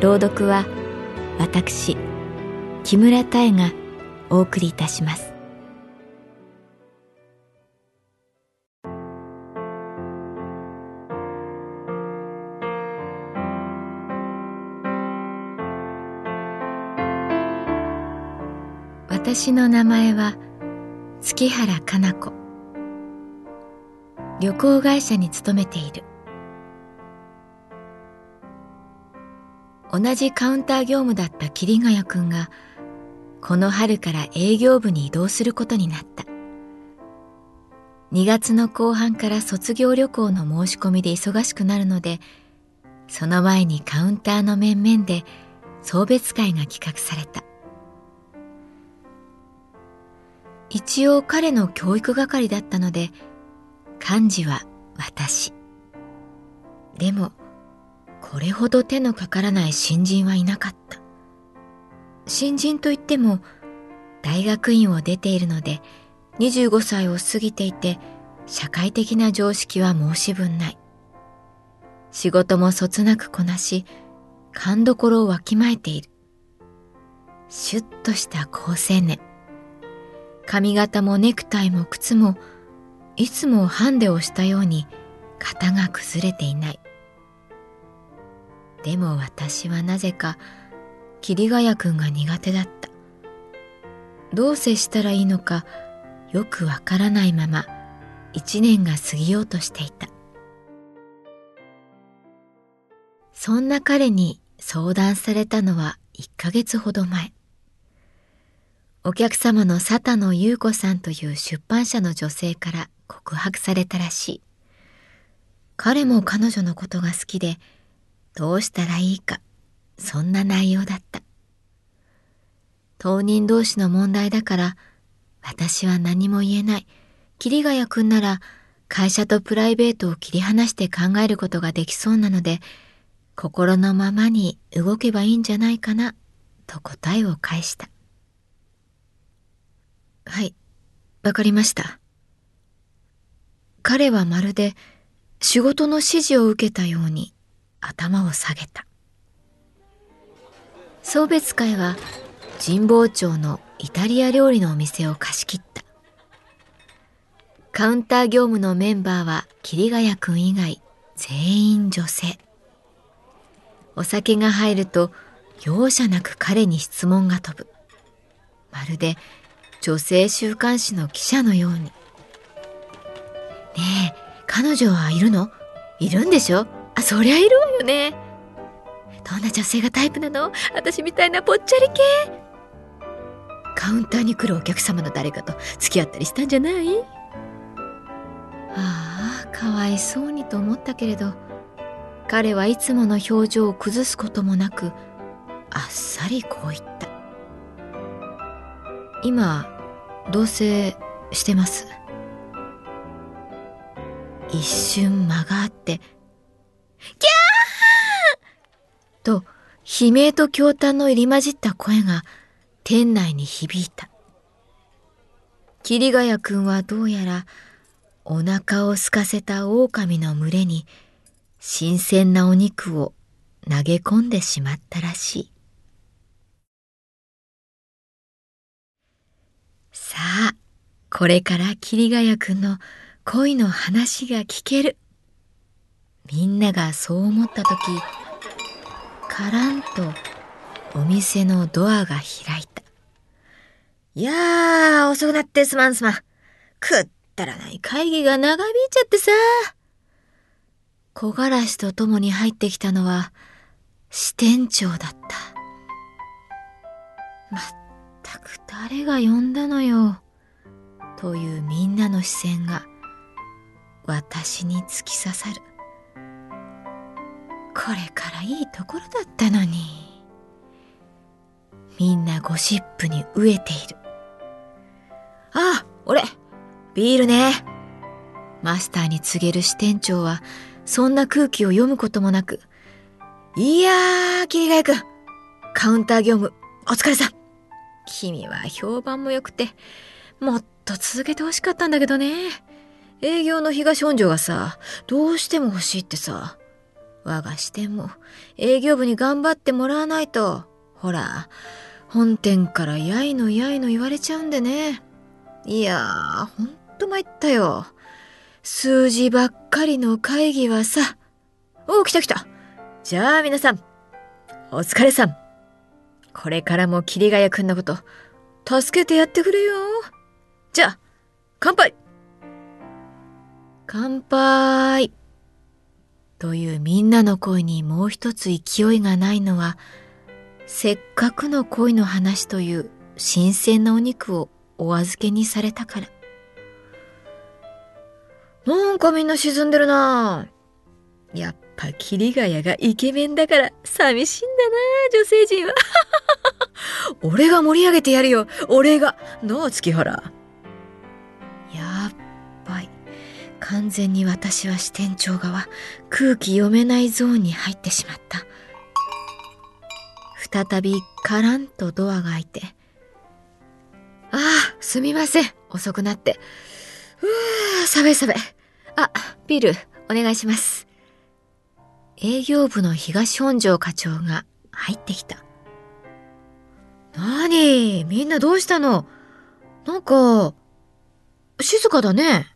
朗読は私木村多江がお送りいたします。私の名前は月原かな子。旅行会社に勤めている。同じカウンター業務だった桐ヶ谷くんがこの春から営業部に移動することになった2月の後半から卒業旅行の申し込みで忙しくなるのでその前にカウンターの面々で送別会が企画された一応彼の教育係だったので漢字は私。でも、これほど手のかからない新人はいなかった。新人といっても、大学院を出ているので、25歳を過ぎていて、社会的な常識は申し分ない。仕事もそつなくこなし、勘どころをわきまえている。シュッとした好青年。髪型もネクタイも靴もいつもハンデをしたように型が崩れていない。でも私はなぜか桐ヶ谷くんが苦手だった。どう接したらいいのかよくわからないまま一年が過ぎようとしていた。そんな彼に相談されたのは1ヶ月ほど前。お客様の佐田野優子さんという出版社の女性から告白されたらしい。彼も彼女のことが好きで、どうしたらいいか、そんな内容だった。当人同士の問題だから、私は何も言えない。桐ヶ谷くんなら、会社とプライベートを切り離して考えることができそうなので、心のままに動けばいいんじゃないかな、と答えを返した。はい、わかりました。彼はまるで仕事の指示を受けたように頭を下げた。送別会は神保町のイタリア料理のお店を貸し切った。カウンター業務のメンバーは桐ヶ谷くん以外全員女性。お酒が入ると容赦なく彼に質問が飛ぶ。まるで女性週刊誌の記者のように。ねえ、彼女はいるの？いるんでしょ？あ、そりゃいるわよね。どんな女性がタイプなの？私みたいなぽっちゃり系カウンターに来るお客様の誰かと付き合ったりしたんじゃない？ああ、かわいそうにと思ったけれど、彼はいつもの表情を崩すこともなく、あっさりこう言った。今、同棲してます。一瞬間があって、キャーと悲鳴と驚嘆の入り混じった声が店内に響いた。桐ヶ谷くんはどうやらお腹を空かせた狼の群れに新鮮なお肉を投げ込んでしまったらしい。さあ、これから桐ヶ谷くんの恋の話が聞ける。みんながそう思った時カランとお店のドアが開いた。いやー、遅くなってすまんすまん。くったらない会議が長引いちゃってさ。木枯らしと共に入ってきたのは支店長だった。まったく誰が呼んだのよ。というみんなの視線が私に突き刺さる。これからいいところだったのに。みんなゴシップに飢えている。ああ、俺、ビールね。マスターに告げる支店長は、そんな空気を読むこともなく、いやー、桐ヶ谷くん、カウンター業務、お疲れさん。君は評判も良くて、もっと続けて欲しかったんだけどね。営業の東本庄がさ、どうしても欲しいってさ。我が支店も営業部に頑張ってもらわないと、ほら、本店からやいのやいの言われちゃうんでね。いやー、ほんと参ったよ。数字ばっかりの会議はさ。おう、来た来た。じゃあ皆さん、お疲れさん。これからも桐ヶ谷くんのこと、助けてやってくれよ。じゃあ、乾杯乾杯というみんなの声にもう一つ勢いがないのは、せっかくの恋の話という新鮮なお肉をお預けにされたから。なんかみんな沈んでるなやっぱ桐ヶ谷がイケメンだから寂しいんだな女性陣は。俺が盛り上げてやるよ俺がなあ月原。完全に私は支店長側、空気読めないゾーンに入ってしまった。再びカランとドアが開いて。ああ、すみません。遅くなって。うー、寒い寒い。あ、ビール、お願いします。営業部の東本庄課長が入ってきた。なにみんなどうしたの？なんか、静かだね。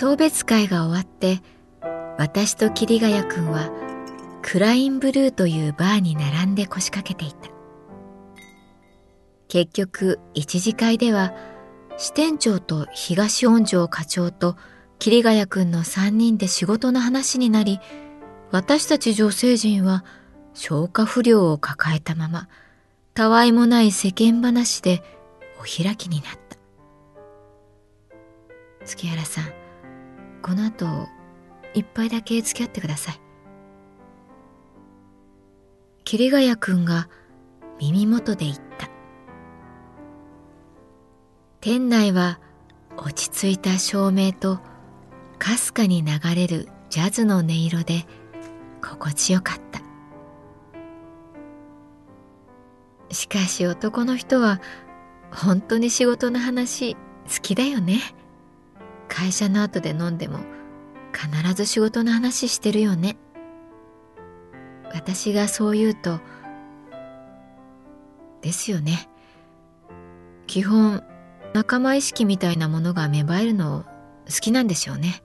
送別会が終わって私と桐ヶ谷くんはクラインブルーというバーに並んで腰掛けていた。結局一次会では支店長と東恩城課長と桐ヶ谷くんの3人で仕事の話になり私たち女性陣は消化不良を抱えたままたわいもない世間話でお開きになった。月原さんこの後一杯だけ付き合ってください。桐ヶ谷くんが耳元で言った。店内は落ち着いた照明とかすかに流れるジャズの音色で心地よかった。しかし男の人は本当に仕事の話好きだよね。会社の後で飲んでも必ず仕事の話してるよね。私がそう言うと、ですよね。基本、仲間意識みたいなものが芽生えるの好きなんでしょうね。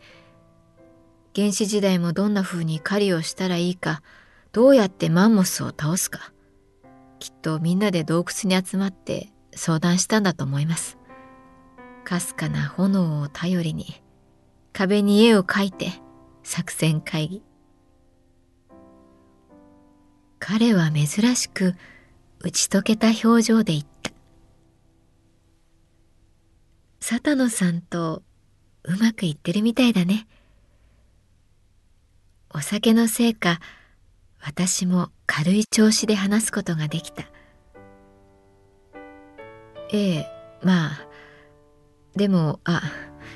原始時代もどんな風に狩りをしたらいいか、どうやってマンモスを倒すか、きっとみんなで洞窟に集まって相談したんだと思います。かすかな炎を頼りに壁に絵を描いて作戦会議。彼は珍しく打ち解けた表情で言った。佐田野さんとうまくいってるみたいだね。お酒のせいか私も軽い調子で話すことができた。ええまあでも、あ、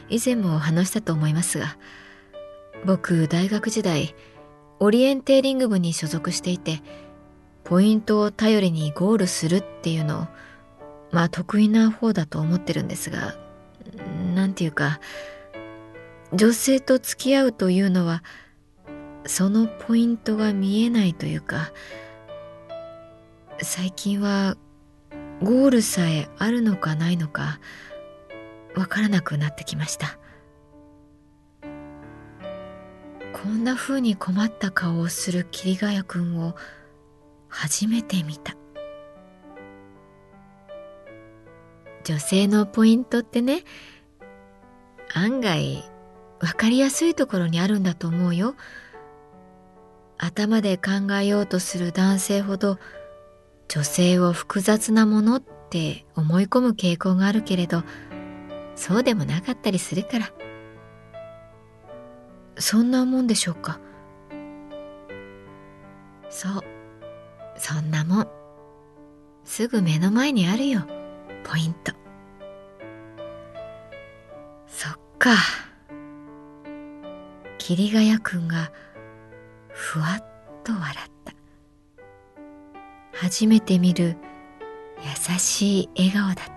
以前も話したと思いますが、僕、大学時代、オリエンテーリング部に所属していて、ポイントを頼りにゴールするっていうのを、まあ得意な方だと思ってるんですが何て言うか女性と付き合うというのはそのポイントが見えないというか最近はゴールさえあるのかないのかわからなくなってきました。こんな風に困った顔をする桐ヶ谷くんを初めて見た。女性のポイントってね案外分かりやすいところにあるんだと思うよ。頭で考えようとする男性ほど女性を複雑なものって思い込む傾向があるけれどそうでもなかったりするから。そんなもんでしょうか。そう。そんなもん。すぐ目の前にあるよ。ポイント。そっか。桐ヶ谷くんがふわっと笑った。初めて見る優しい笑顔だった。